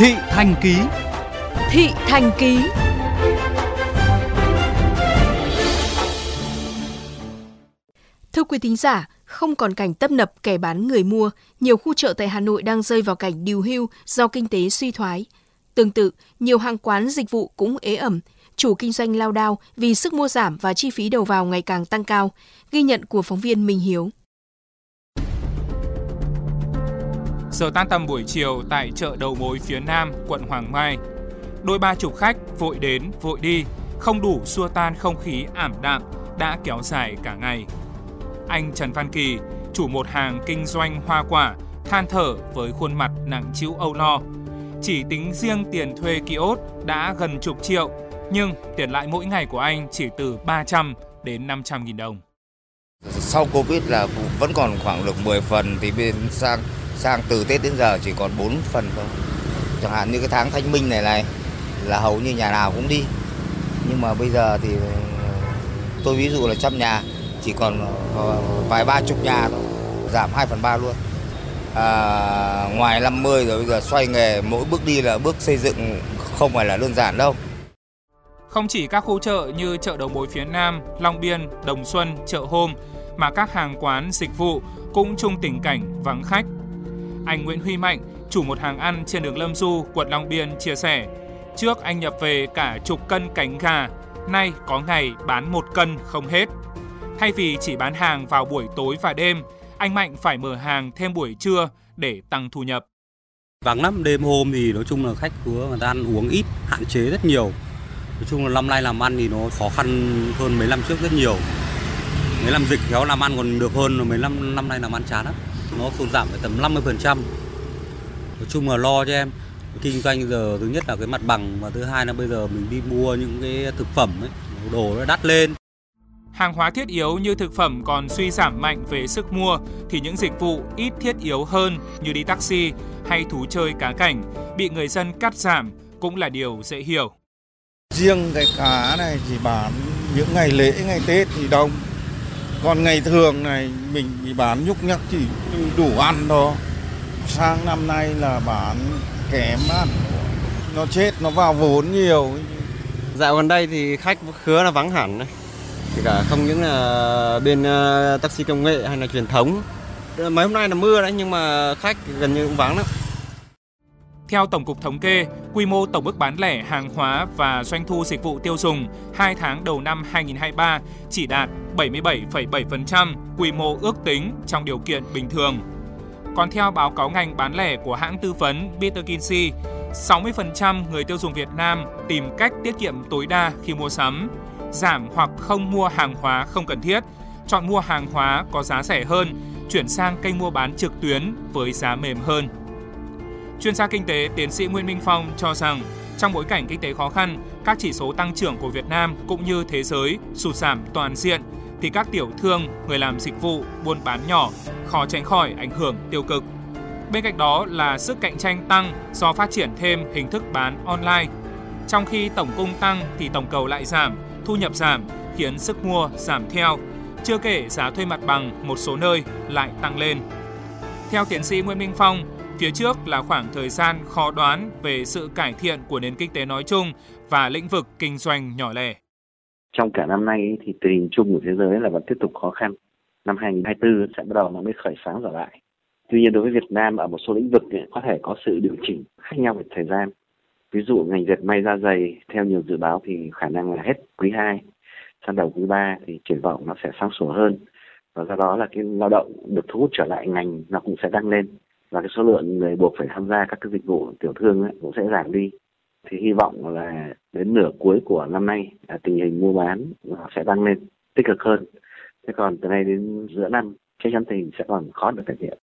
Thị Thành Ký Thị Thành Ký Thưa quý thính giả, không còn cảnh tấp nập kẻ bán người mua, nhiều khu chợ tại Hà Nội đang rơi vào cảnh điều hưu do kinh tế suy thoái. Tương tự, nhiều hàng quán dịch vụ cũng ế ẩm, chủ kinh doanh lao đao vì sức mua giảm và chi phí đầu vào ngày càng tăng cao, ghi nhận của phóng viên Minh Hiếu. Giờ tan tầm buổi chiều tại chợ đầu mối phía Nam, quận Hoàng Mai. Đôi ba chục khách vội đến, vội đi, không đủ xua tan không khí ảm đạm đã kéo dài cả ngày. Anh Trần Văn Kỳ, chủ một hàng kinh doanh hoa quả, than thở với khuôn mặt nặng chịu âu lo. Chỉ tính riêng tiền thuê kiosk đã gần chục triệu, nhưng tiền lãi mỗi ngày của anh chỉ từ 300 đến 500 nghìn đồng. Sau Covid là vẫn còn khoảng được 10 phần thì bên sang sang từ Tết đến giờ chỉ còn 4 phần thôi. Chẳng hạn như cái tháng Thanh Minh này này là hầu như nhà nào cũng đi. Nhưng mà bây giờ thì tôi ví dụ là trăm nhà chỉ còn ờ, vài ba chục nhà thôi, giảm 2 phần 3 luôn. À, ngoài 50 rồi bây giờ xoay nghề mỗi bước đi là bước xây dựng không phải là đơn giản đâu. Không chỉ các khu chợ như chợ đầu mối phía Nam, Long Biên, Đồng Xuân, chợ Hôm mà các hàng quán dịch vụ cũng chung tình cảnh vắng khách. Anh Nguyễn Huy Mạnh, chủ một hàng ăn trên đường Lâm Du, quận Long Biên chia sẻ, trước anh nhập về cả chục cân cánh gà, nay có ngày bán một cân không hết. Thay vì chỉ bán hàng vào buổi tối và đêm, anh Mạnh phải mở hàng thêm buổi trưa để tăng thu nhập. Vắng lắm, đêm hôm thì nói chung là khách cứ người ta ăn uống ít, hạn chế rất nhiều. Nói chung là năm nay làm ăn thì nó khó khăn hơn mấy năm trước rất nhiều. Mấy năm dịch khéo làm ăn còn được hơn, mấy năm năm nay làm ăn chán lắm. Nó sụt giảm phải tầm 50%. Nói chung là lo cho em. Kinh doanh giờ thứ nhất là cái mặt bằng và thứ hai là bây giờ mình đi mua những cái thực phẩm ấy, đồ nó đắt lên. Hàng hóa thiết yếu như thực phẩm còn suy giảm mạnh về sức mua thì những dịch vụ ít thiết yếu hơn như đi taxi hay thú chơi cá cảnh bị người dân cắt giảm cũng là điều dễ hiểu. Riêng cái cá này chỉ bán những ngày lễ, ngày Tết thì đông. Còn ngày thường này mình chỉ bán nhúc nhắc chỉ đủ ăn thôi. Sang năm nay là bán kém ăn. Nó chết, nó vào vốn nhiều. Dạo gần đây thì khách khứa là vắng hẳn. Kể cả không những là bên taxi công nghệ hay là truyền thống. Mấy hôm nay là mưa đấy nhưng mà khách gần như cũng vắng lắm. Theo Tổng cục Thống kê, quy mô tổng mức bán lẻ hàng hóa và doanh thu dịch vụ tiêu dùng 2 tháng đầu năm 2023 chỉ đạt 77,7% quy mô ước tính trong điều kiện bình thường. Còn theo báo cáo ngành bán lẻ của hãng tư vấn Peter Kinsey, 60% người tiêu dùng Việt Nam tìm cách tiết kiệm tối đa khi mua sắm, giảm hoặc không mua hàng hóa không cần thiết, chọn mua hàng hóa có giá rẻ hơn, chuyển sang kênh mua bán trực tuyến với giá mềm hơn. Chuyên gia kinh tế tiến sĩ Nguyễn Minh Phong cho rằng trong bối cảnh kinh tế khó khăn, các chỉ số tăng trưởng của Việt Nam cũng như thế giới sụt giảm toàn diện thì các tiểu thương, người làm dịch vụ, buôn bán nhỏ khó tránh khỏi ảnh hưởng tiêu cực. Bên cạnh đó là sức cạnh tranh tăng do phát triển thêm hình thức bán online. Trong khi tổng cung tăng thì tổng cầu lại giảm, thu nhập giảm khiến sức mua giảm theo. Chưa kể giá thuê mặt bằng một số nơi lại tăng lên. Theo tiến sĩ Nguyễn Minh Phong, Phía trước là khoảng thời gian khó đoán về sự cải thiện của nền kinh tế nói chung và lĩnh vực kinh doanh nhỏ lẻ. Trong cả năm nay thì tình hình chung của thế giới là vẫn tiếp tục khó khăn. Năm 2024 sẽ bắt đầu nó mới khởi sáng trở lại. Tuy nhiên đối với Việt Nam ở một số lĩnh vực có thể có sự điều chỉnh khác nhau về thời gian. Ví dụ ngành dệt may da dày theo nhiều dự báo thì khả năng là hết quý 2 sang đầu quý 3 thì triển vọng nó sẽ sáng sủa hơn và do đó là cái lao động được thu hút trở lại ngành nó cũng sẽ tăng lên và cái số lượng người buộc phải tham gia các cái dịch vụ tiểu thương ấy, cũng sẽ giảm đi thì hy vọng là đến nửa cuối của năm nay tình hình mua bán sẽ tăng lên tích cực hơn. Thế còn từ nay đến giữa năm, chắc chắn tình hình sẽ còn khó được cải thiện.